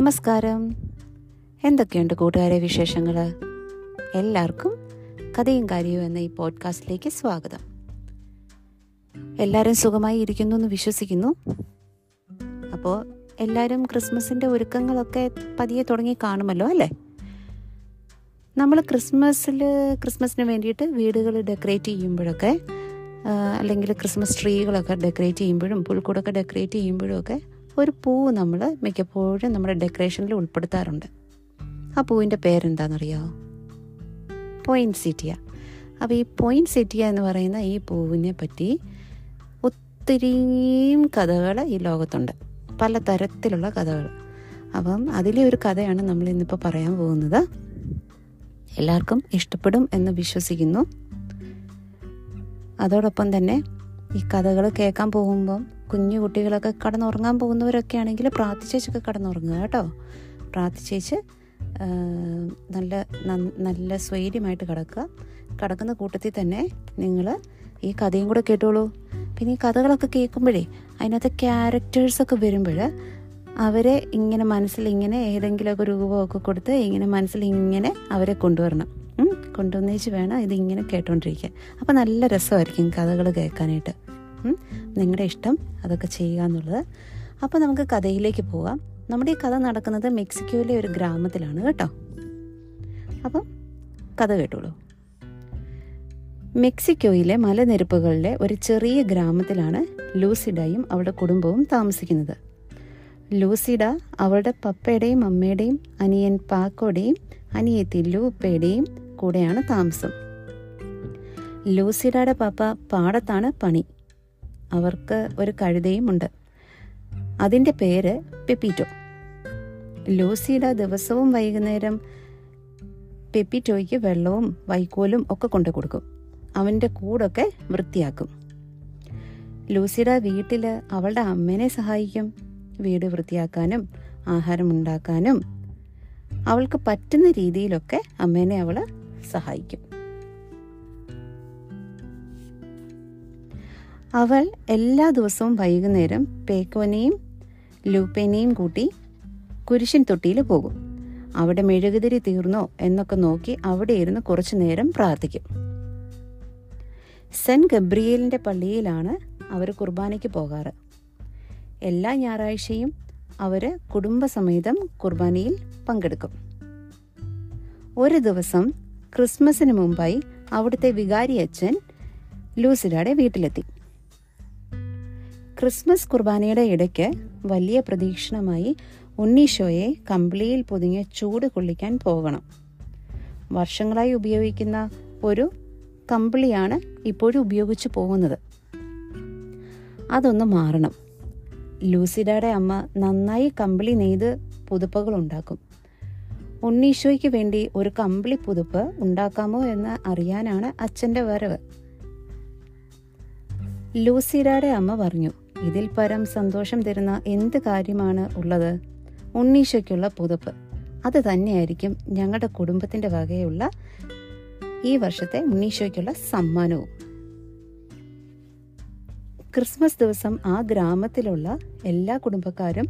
നമസ്കാരം. എന്തൊക്കെയുണ്ട് കൂട്ടുകാരെ വിശേഷങ്ങൾ എല്ലാവർക്കും കഥയും കാര്യവും എന്ന ഈ പോഡ്കാസ്റ്റിലേക്ക് സ്വാഗതം. എല്ലാവരും സുഖമായി ഇരിക്കുന്നു എന്ന് വിശ്വസിക്കുന്നു. അപ്പോൾ എല്ലാവരും ക്രിസ്മസിന്റെ ഒരുക്കങ്ങളൊക്കെ പതിയെ തുടങ്ങി കാണുമല്ലോ അല്ലേ? നമ്മൾ ക്രിസ്മസിൽ ക്രിസ്മസിന് വേണ്ടിയിട്ട് വീടുകൾ ഡെക്കറേറ്റ് ചെയ്യുമ്പോഴൊക്കെ അല്ലെങ്കിൽ ക്രിസ്മസ് ട്രീകളൊക്കെ ഡെക്കറേറ്റ് ചെയ്യുമ്പോഴും പുൽക്കൂടൊക്കെ ഡെക്കറേറ്റ് ചെയ്യുമ്പോഴും ഒക്കെ ഒരു പൂവ് നമ്മൾ മിക്കപ്പോഴും നമ്മുടെ ഡെക്കറേഷനിൽ ഉൾപ്പെടുത്താറുണ്ട്. ആ പൂവിന്റെ പേരെന്താണെന്നറിയാമോ പോയിൻസിറ്റിയ അപ്പോൾ ഈ പോയിൻസിറ്റിയ എന്ന് പറയുന്ന ഈ പൂവിനെ പറ്റി ഒത്തിരിയും കഥകൾ ഈ ലോകത്തുണ്ട്. പല തരത്തിലുള്ള കഥകൾ അപ്പം അതിലെ ഒരു കഥയാണ് നമ്മൾ ഇന്നിപ്പോൾ പറയാൻ പോകുന്നത്. എല്ലാവർക്കും ഇഷ്ടപ്പെടും എന്ന് വിശ്വസിക്കുന്നു. അതോടൊപ്പം തന്നെ ഈ കഥകൾ കേൾക്കാൻ പോകുമ്പം കുഞ്ഞു കുട്ടികളൊക്കെ കടന്നുറങ്ങാൻ പോകുന്നവരൊക്കെ ആണെങ്കിൽ പ്രാർത്ഥിച്ചേച്ചൊക്കെ കടന്നുറങ്ങുക കേട്ടോ. പ്രാർത്ഥിച്ചേച്ച് നല്ല നല്ല സ്വൈര്യമായിട്ട് കിടക്കുക. കിടക്കുന്ന കൂട്ടത്തിൽ തന്നെ നിങ്ങൾ ഈ കഥയും കൂടെ കേട്ടോളൂ. പിന്നെ ഈ കഥകളൊക്കെ കേൾക്കുമ്പോഴേ അതിനകത്ത് ക്യാരക്ടേഴ്സൊക്കെ വരുമ്പോൾ അവരെ ഇങ്ങനെ മനസ്സിൽ ഇങ്ങനെ ഏതെങ്കിലുമൊക്കെ രൂപമൊക്കെ കൊടുത്ത് ഇങ്ങനെ മനസ്സിൽ ഇങ്ങനെ അവരെ കൊണ്ടുവരണം. കൊണ്ടുവന്നേച്ച് വേണം ഇതിങ്ങനെ കേട്ടോണ്ടിരിക്കാൻ. അപ്പം നല്ല രസമായിരിക്കും കഥകൾ കേൾക്കാനായിട്ട്. നിങ്ങളുടെ ഇഷ്ടം അതൊക്കെ ചെയ്യുക എന്നുള്ളത്. അപ്പോൾ നമുക്ക് കഥയിലേക്ക് പോകാം നമ്മുടെ ഈ കഥ നടക്കുന്നത് മെക്സിക്കോയിലെ ഒരു ഗ്രാമത്തിലാണ് കേട്ടോ. അപ്പം കഥ കേട്ടോളൂ. മെക്സിക്കോയിലെ മലനിരപ്പുകളിലെ ഒരു ചെറിയ ഗ്രാമത്തിലാണ് ലൂസിഡയും അവളുടെ കുടുംബവും താമസിക്കുന്നത്. ലൂസിഡ അവളുടെ പപ്പയുടെയും അമ്മയുടെയും അനിയൻ പാക്കോടെയും അനിയത്തി ലൂപ്പയുടെയും കൂടെയാണ് താമസം. ലൂസിഡയുടെ പാപ്പ പാടത്താണ് പണി. അവർക്ക് ഒരു കഴുതയും ഉണ്ട് അതിന്റെ പേര് പെപ്പിറ്റോ. ലൂസിഡ ദിവസവും വൈകുന്നേരം പെപ്പിറ്റോയ്ക്ക് വെള്ളവും വൈക്കോലും ഒക്കെ കൊണ്ടു കൊടുക്കും. അവന്റെ കൂടൊക്കെ വൃത്തിയാക്കും. ലൂസിഡ വീട്ടിൽ അവളുടെ അമ്മേനെ സഹായിക്കും. വീട് വൃത്തിയാക്കാനും ആഹാരം ഉണ്ടാക്കാനും അവൾക്ക് പറ്റുന്ന രീതിയിലൊക്കെ അമ്മേനെ അവൾ സഹായിക്കും. അവൾ എല്ലാ ദിവസവും വൈകുന്നേരം പേക്കോനെയും ലൂപ്പേനെയും കൂട്ടി കുരിശിൻ തൊട്ടിയിൽ പോകും. അവിടെ മെഴുകുതിരി തീർന്നോ എന്നൊക്കെ നോക്കി അവിടെ ഇരുന്ന് കുറച്ചു നേരം പ്രാർത്ഥിക്കും. സെൻ ഗബ്രിയേലിന്റെ പള്ളിയിലാണ് അവർ കുർബാനയ്ക്ക് പോകാറ്. എല്ലാ ഞായറാഴ്ചയും അവർ കുടുംബസമേതം കുർബാനയിൽ പങ്കെടുക്കും. ഒരു ദിവസം ക്രിസ്മസിന് മുമ്പായി അവിടുത്തെ വികാരി അച്ഛൻ ലൂസിഡയുടെ വീട്ടിലെത്തി. ക്രിസ്മസ് കുർബാനയുടെ ഇടയ്ക്ക് വലിയ പ്രതീക്ഷണമായി ഉണ്ണീഷോയെ കമ്പിളിയിൽ പൊതിഞ്ഞ് ചൂട് കൊള്ളിക്കാൻ പോകണം. വർഷങ്ങളായി ഉപയോഗിക്കുന്ന ഒരു കമ്പിളിയാണ് ഇപ്പോഴും ഉപയോഗിച്ചു പോകുന്നത്. അതൊന്ന് മാറണം. ലൂസിഡയുടെ അമ്മ നന്നായി കമ്പിളി നെയ്ത് പുതുപ്പകൾ ഉണ്ടാക്കും. ഉണ്ണീഷോയ്ക്ക് വേണ്ടി ഒരു കമ്പിളി പുതുപ്പ് ഉണ്ടാക്കാമോ എന്ന് അറിയാനാണ് അച്ഛന്റെ വരവ്. ലൂസിരാടെ അമ്മ പറഞ്ഞു ഇതിൽ പരം സന്തോഷം തരുന്ന എന്ത് കാര്യമാണ് ഉള്ളത്? ഉണ്ണീശോയ്ക്കുള്ള പുതുപ്പ്. അത് തന്നെയായിരിക്കും ഞങ്ങളുടെ കുടുംബത്തിന്റെ വകയുള്ള ഈ വർഷത്തെ ഉണ്ണീശോയ്ക്കുള്ള സമ്മാനവും. ക്രിസ്മസ് ദിവസം ആ ഗ്രാമത്തിലുള്ള എല്ലാ കുടുംബക്കാരും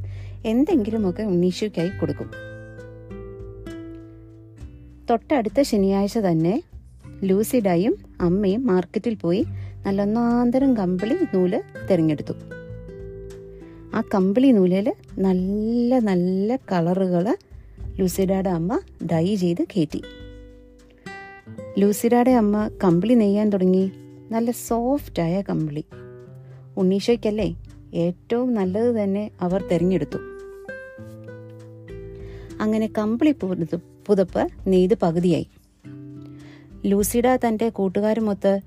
എന്തെങ്കിലുമൊക്കെ ഉണ്ണീശോയ്ക്കായി കൊടുക്കും. തൊട്ടടുത്ത ശനിയാഴ്ച തന്നെ ലൂസിഡായും അമ്മയും മാർക്കറ്റിൽ പോയി നല്ലൊന്നാന്തരം കമ്പിളി നൂൽ തിരഞ്ഞെടുത്തു. ആ കമ്പിളി നൂലിൽ നല്ല നല്ല കളറുകൾ ലൂസിഡയുടെ അമ്മ ഡൈ ചെയ്ത് കയറ്റി. ലൂസിഡയുടെ അമ്മ കമ്പിളി നെയ്യാൻ തുടങ്ങി. നല്ല സോഫ്റ്റായ കമ്പിളി. ഉണ്ണീഷയ്ക്കല്ലേ ഏറ്റവും നല്ലത് തന്നെ അവർ തിരഞ്ഞെടുത്തു. അങ്ങനെ കമ്പിളി പുതുപ്പ് നെയ്ത് പകുതിയായി. ലൂസിഡ തന്റെ കൂട്ടുകാരുമൊത്ത്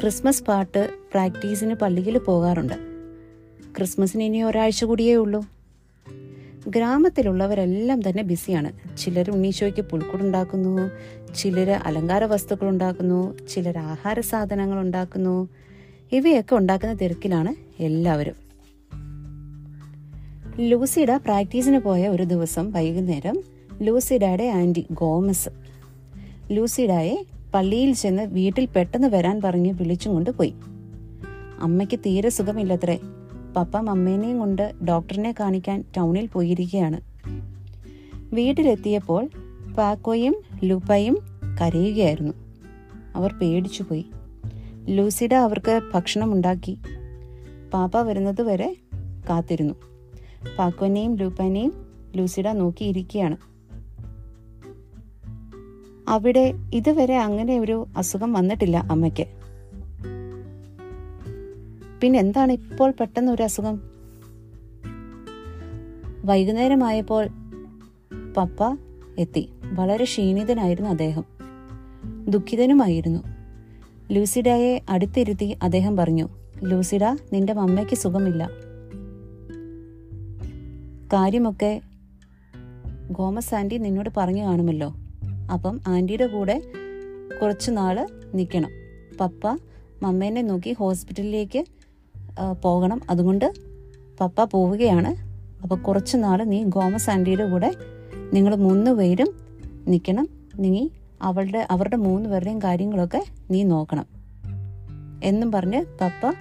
ക്രിസ്മസ് പാട്ട് പ്രാക്ടീസിന് പള്ളിയിൽ പോകാറുണ്ട്. ക്രിസ്മസിന് ഇനി ഒരാഴ്ച കൂടിയേ ഉള്ളൂ. ഗ്രാമത്തിലുള്ളവരെല്ലാം തന്നെ ബിസിയാണ്. ചിലർ ഉണ്ണീശോയ്ക്ക് പുൽക്കൂടുണ്ടാക്കുന്നു ചിലർ അലങ്കാര വസ്തുക്കൾ ഉണ്ടാക്കുന്നു ചിലർ ആഹാര സാധനങ്ങൾ ഉണ്ടാക്കുന്നു ഇവയൊക്കെ ഉണ്ടാക്കുന്ന തിരക്കിലാണ് എല്ലാവരും. ലൂസിയുടെ പ്രാക്ടീസിന് പോയ ഒരു ദിവസം വൈകുന്നേരം ലൂസിഡയുടെ ആന്റി ഗോമസ്. ലൂസിഡയെ പള്ളിയിൽ ചെന്ന് വീട്ടിൽ പെട്ടെന്ന് വരാൻ പറഞ്ഞ് വിളിച്ചും കൊണ്ട് പോയി. അമ്മയ്ക്ക് തീരെ സുഖമില്ലത്രേ. പപ്പ മമ്മേനെയും കൊണ്ട് ഡോക്ടറിനെ കാണിക്കാൻ ടൗണിൽ പോയിരിക്കുകയാണ്. വീട്ടിലെത്തിയപ്പോൾ പാക്കോയും ലൂപ്പയും കരയുകയായിരുന്നു. അവർ പേടിച്ചുപോയി ലൂസിഡ അവർക്ക് ഭക്ഷണം ഉണ്ടാക്കി. പാപ്പ വരുന്നത് വരെ കാത്തിരുന്നു. പാക്കോനെയും ലൂപ്പനെയും ലൂസിഡ നോക്കിയിരിക്കുകയാണ്. അവിടെ ഇതുവരെ അങ്ങനെ ഒരു അസുഖം വന്നിട്ടില്ല അമ്മയ്ക്ക്. പിന്നെ എന്താണ് ഇപ്പോൾ പെട്ടെന്ന് ഒരു അസുഖം? വൈകുന്നേരമായപ്പോൾ പപ്പ എത്തി. വളരെ ക്ഷീണിതനായിരുന്നു അദ്ദേഹം. ദുഃഖിതനുമായിരുന്നു. ലൂസിഡയെ അടുത്തിരുത്തി അദ്ദേഹം പറഞ്ഞു ലൂസിഡ നിന്റെ മമ്മയ്ക്ക് സുഖമില്ല. കാര്യമൊക്കെ ഗോമസ് ആന്റി നിന്നോട് പറഞ്ഞു കാണുമല്ലോ. അപ്പം ആന്റിയുടെ കൂടെ കുറച്ച് നാൾ നിൽക്കണം പപ്പ മമ്മേനെ നോക്കി ഹോസ്പിറ്റലിലേക്ക് പോകണം. അതുകൊണ്ട് പപ്പ പോവുകയാണ്. അപ്പോൾ കുറച്ച് നാൾ നീ ഗോമസ് ആന്റിയുടെ കൂടെ നിങ്ങൾ മൂന്ന് പേരും നിൽക്കണം നീ അവളുടെ അവരുടെ മൂന്ന് പേരുടെയും കാര്യങ്ങളൊക്കെ നീ നോക്കണം. എന്നും പറഞ്ഞ് പപ്പ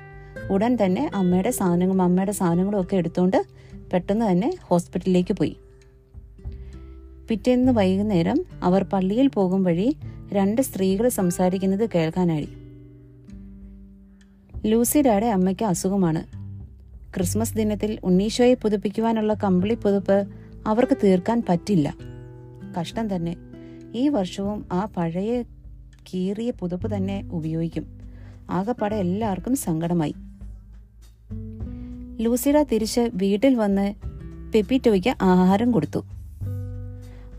ഉടൻ തന്നെ അമ്മയുടെ സാധനങ്ങളും അമ്മയുടെ സാധനങ്ങളും ഒക്കെ എടുത്തുകൊണ്ട് പെട്ടെന്ന് തന്നെ ഹോസ്പിറ്റലിലേക്ക് പോയി. പിറ്റേന്ന് വൈകുന്നേരം അവർ പള്ളിയിൽ പോകും വഴി രണ്ട് സ്ത്രീകൾ സംസാരിക്കുന്നത് കേൾക്കാനായി. ലൂസിഡയുടെ അമ്മയ്ക്ക് അസുഖമാണ്. ക്രിസ്മസ് ദിനത്തിൽ ഉണ്ണീശോയെ പുതുപ്പിക്കുവാനുള്ള കമ്പിളി പുതുപ്പ് അവർക്ക് തീർക്കാൻ പറ്റില്ല. കഷ്ടം തന്നെ. ഈ വർഷവും ആ പഴയ കീറിയ പുതുപ്പ് തന്നെ ഉപയോഗിക്കും. ആകപ്പാടെ എല്ലാവർക്കും സങ്കടമായി. ലൂസിഡ തിരിച്ച് വീട്ടിൽ വന്ന് പെപ്പിറ്റോയ്ക്ക് ആഹാരം കൊടുത്തു.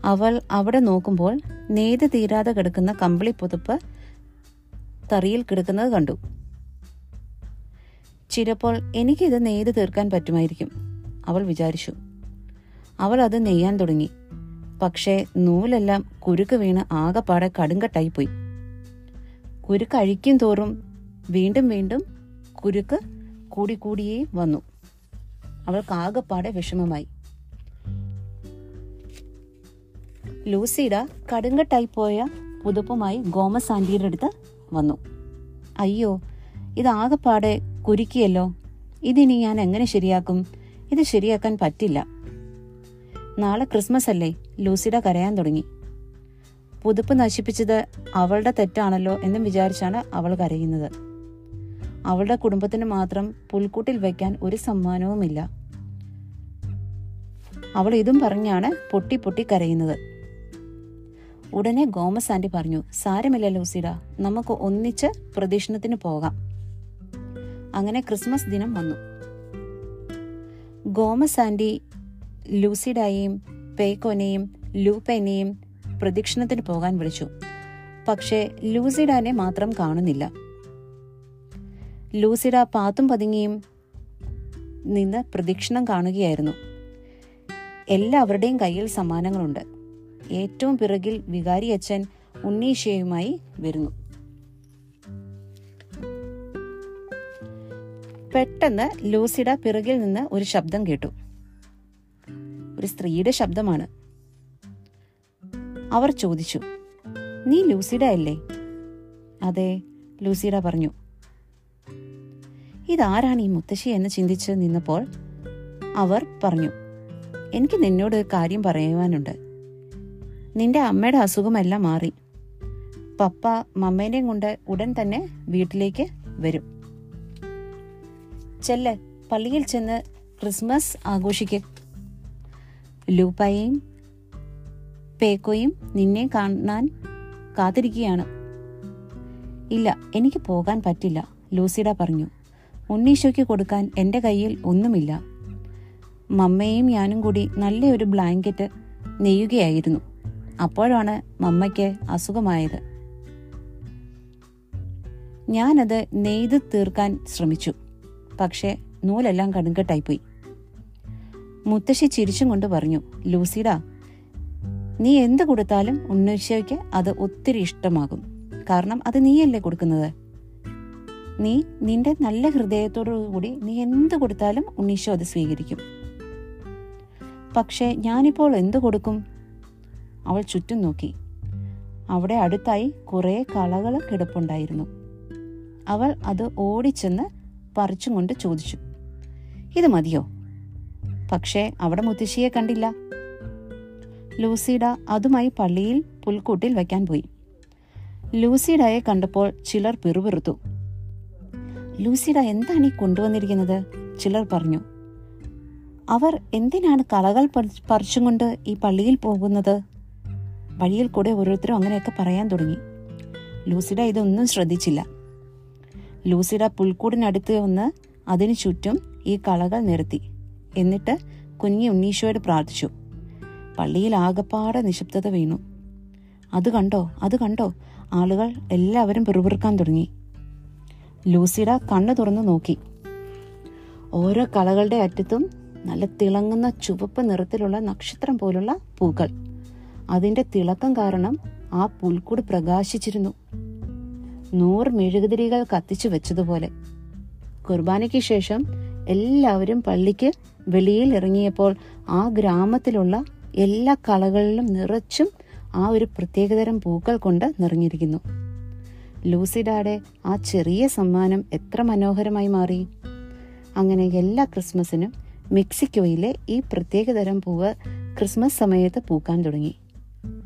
അവൾ അവിടെ നോക്കുമ്പോൾ നെയ്ത് തീരാതെ കിടക്കുന്ന കമ്പിളി പുതുപ്പ് തറിയിൽ കിടക്കുന്നത് കണ്ടു. ചിലപ്പോൾ എനിക്കിത് നെയ്ത് തീർക്കാൻ പറ്റുമായിരിക്കും അവൾ വിചാരിച്ചു. അവൾ അത് നെയ്യാൻ തുടങ്ങി. പക്ഷേ നൂലെല്ലാം കുരുക്ക് വീണ് ആകെപ്പാടെ കടുങ്കട്ടായി പോയി. കുരുക്ക് അഴിക്കും തോറും വീണ്ടും വീണ്ടും കുരുക്ക് കൂടിക്കൂടിയേ വന്നു. അവൾക്ക് ആകെപ്പാടെ വിഷമമായി. ലൂസിഡ കടുങ്കട്ടായി പോയ പുതുപ്പുമായി ഗോമസ് ആന്റിയുടെ അടുത്ത് വന്നു. അയ്യോ ഇതാകെപ്പാടെ കുരുക്കിയല്ലോ. ഇതിനി ഞാൻ എങ്ങനെ ശരിയാക്കും? ഇത് ശരിയാക്കാൻ പറ്റില്ല. നാളെ ക്രിസ്മസ് അല്ലേ? ലൂസിഡ കരയാൻ തുടങ്ങി. പുതുപ്പ് നശിപ്പിച്ചത് അവളുടെ തെറ്റാണല്ലോ എന്നും വിചാരിച്ചാണ് അവൾ കരയുന്നത്. അവളുടെ കുടുംബത്തിന് മാത്രം പുൽക്കൂട്ടിൽ വയ്ക്കാൻ ഒരു സമ്മാനവുമില്ല. അവൾ ഇതും പറഞ്ഞാണ് പൊട്ടി പൊട്ടി കരയുന്നത്. ഉടനെ ഗോമസ് ആന്റി പറഞ്ഞു സാരമില്ല ലൂസിഡ നമുക്ക് ഒന്നിച്ച് പ്രദക്ഷിണത്തിന് പോകാം. അങ്ങനെ ക്രിസ്മസ് ദിനം വന്നു. ഗോമസ് ആന്റി ലൂസിഡയെയും പേക്കോനെയും ലൂപ്പേനെയും പ്രദക്ഷിണത്തിന് പോകാൻ വിളിച്ചു. പക്ഷേ ലൂസിഡാനെ മാത്രം കാണുന്നില്ല. ലൂസിഡ പാത്തും പതുങ്ങിയും നിന്ന് പ്രദക്ഷിണം കാണുകയായിരുന്നു. എല്ലാവരുടെയും കയ്യിൽ സമ്മാനങ്ങളുണ്ട്. ഏറ്റവും പിറകിൽ വികാരി അച്ഛൻ ഉണ്ണീഷയുമായി വരുന്നു. പെട്ടെന്ന് ലൂസിഡ പിറകിൽ നിന്ന് ഒരു ശബ്ദം കേട്ടു. ഒരു സ്ത്രീയുടെ ശബ്ദമാണ്. അവർ ചോദിച്ചു നീ ലൂസിഡ അല്ലേ? അതെ ലൂസിഡ പറഞ്ഞു. ഇതാരാണ് ഈ മുത്തശ്ശി? എന്ന് ചിന്തിച്ച് നിന്നപ്പോൾ അവർ പറഞ്ഞു എനിക്ക് നിന്നോട് ഒരു കാര്യം പറയുവാനുണ്ട് നിന്റെ അമ്മയുടെ അസുഖമെല്ലാം മാറി. പപ്പ മമ്മേനെയും കൊണ്ട് ഉടൻ തന്നെ വീട്ടിലേക്ക് വരും. ചെല്ല് പള്ളിയിൽ ചെന്ന് ക്രിസ്മസ് ആഘോഷിക്ക. ലൂപ്പായെയും പേക്കോയും നിന്നെ കാണാൻ കാത്തിരിക്കുകയാണ്. ഇല്ല എനിക്ക് പോകാൻ പറ്റില്ല ലൂസിഡ പറഞ്ഞു. ഉണ്ണീശോയ്ക്ക് കൊടുക്കാൻ എന്റെ കയ്യിൽ ഒന്നുമില്ല. മമ്മയും ഞാനും കൂടി നല്ലൊരു ബ്ലാങ്കറ്റ് നെയ്യുകയായിരുന്നു. അപ്പോഴാണ് മമ്മയ്ക്ക് അസുഖമായത്. ഞാനത് നെയ്ത് തീർക്കാൻ ശ്രമിച്ചു. പക്ഷേ നൂലെല്ലാം കടുങ്കട്ടായിപ്പോയി. മുത്തശ്ശി ചിരിച്ചും കൊണ്ട് പറഞ്ഞു ലൂസിഡ നീ എന്ത് കൊടുത്താലും ഉണ്ണീശോയ്ക്ക് അത് ഒത്തിരി ഇഷ്ടമാകും. കാരണം അത് നീയല്ലേ കൊടുക്കുന്നത്? നീ നിന്റെ നല്ല ഹൃദയത്തോടു കൂടി നീ എന്ത് കൊടുത്താലും ഉണ്ണീശോ അത് സ്വീകരിക്കും. പക്ഷേ ഞാനിപ്പോൾ എന്തു കൊടുക്കും? അവൾ ചുറ്റും നോക്കി. അവിടെ അടുത്തായി കുറേ കളകൾ കിടപ്പുണ്ടായിരുന്നു. അവൾ അത് ഓടിച്ചെന്ന് പറിച്ചും കൊണ്ട് ചോദിച്ചു. ഇത് മതിയോ? പക്ഷേ അവിടെ മുത്തശ്ശിയെ കണ്ടില്ല. ലൂസിഡ അതുമായി പള്ളിയിൽ പുൽക്കൂട്ടിൽ വയ്ക്കാൻ പോയി. ലൂസിഡയെ കണ്ടപ്പോൾ ചിലർ പിറുപിറുത്തു. ലൂസിഡ എന്താണ് ഈ കൊണ്ടുവന്നിരിക്കുന്നത്? ചിലർ പറഞ്ഞു. അവർ എന്തിനാണ് കളകൾ പറിച്ചുകൊണ്ട് പറിച്ചും കൊണ്ട് ഈ പള്ളിയിൽ പോകുന്നത്? വഴിയിൽ കൂടെ ഓരോരുത്തരും അങ്ങനെയൊക്കെ പറയാൻ തുടങ്ങി. ലൂസിഡ ഇതൊന്നും ശ്രദ്ധിച്ചില്ല. ലൂസിഡ പുൽക്കൂടിനടുത്ത് ഒന്ന് അതിനു ചുറ്റും ഈ കളകൾ നിർത്തി. എന്നിട്ട് കുഞ്ഞി ഉണ്ണീശോയോട് പ്രാർത്ഥിച്ചു. പള്ളിയിൽ ആകപ്പാടെ നിശബ്ദത വീണു. അത് കണ്ടോ അത് കണ്ടോ ആളുകൾ എല്ലാവരും പിറുപിറുക്കാൻ തുടങ്ങി. ലൂസിഡ കണ്ണു തുറന്നു നോക്കി. ഓരോ കളകളുടെ അറ്റത്തും നല്ല തിളങ്ങുന്ന ചുവപ്പ് നിറത്തിലുള്ള നക്ഷത്രം പോലുള്ള പൂക്കൾ. അതിന്റെ തിളക്കം കാരണം ആ പുൽക്കൂട് പ്രകാശിച്ചിരുന്നു. നൂറ് മെഴുകുതിരികൾ കത്തിച്ചു വെച്ചതുപോലെ. കുർബാനയ്ക്ക് ശേഷം എല്ലാവരും പള്ളിക്ക് വെളിയിൽ ഇറങ്ങിയപ്പോൾ ആ ഗ്രാമത്തിലുള്ള എല്ലാ കളകളിലും നിറച്ചും ആ ഒരു പ്രത്യേകതരം പൂക്കൾ കൊണ്ട് നിറഞ്ഞിരിക്കുന്നു. ലൂസിഡാടെ ആ ചെറിയ സമ്മാനം എത്ര മനോഹരമായി മാറി. അങ്ങനെ എല്ലാ ക്രിസ്മസിനും മെക്സിക്കോയിലെ ഈ പ്രത്യേകതരം പൂവ് ക്രിസ്മസ് സമയത്ത് പൂക്കാൻ തുടങ്ങി.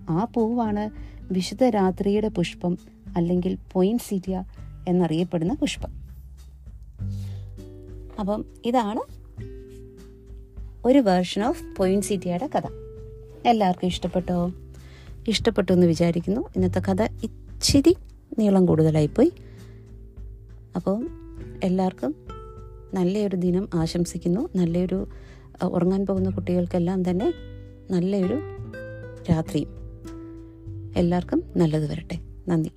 ആ പൂവാണ് വിശുദ്ധ രാത്രിയുടെ പുഷ്പം അല്ലെങ്കിൽ പൊയിൻസീറ്റിയ എന്നറിയപ്പെടുന്ന പുഷ്പം. അപ്പം ഇതാണ് ഒരു വേർഷൻ ഓഫ് പൊയിൻസീറ്റിയയുടെ കഥ. എല്ലാവർക്കും ഇഷ്ടപ്പെട്ടോ? ഇഷ്ടപ്പെട്ടു എന്ന് വിചാരിക്കുന്നു. ഇന്നത്തെ കഥ ഇച്ചിരി നീളം കൂടുതലായിപ്പോയി. അപ്പോൾ എല്ലാവർക്കും നല്ലൊരു ദിനം ആശംസിക്കുന്നു. നല്ലൊരു ഉറങ്ങാൻ പോകുന്ന കുട്ടികൾക്കെല്ലാം തന്നെ നല്ലൊരു രാത്രിയും. എല്ലാവർക്കും നല്ലത് വരട്ടെ. നന്ദി.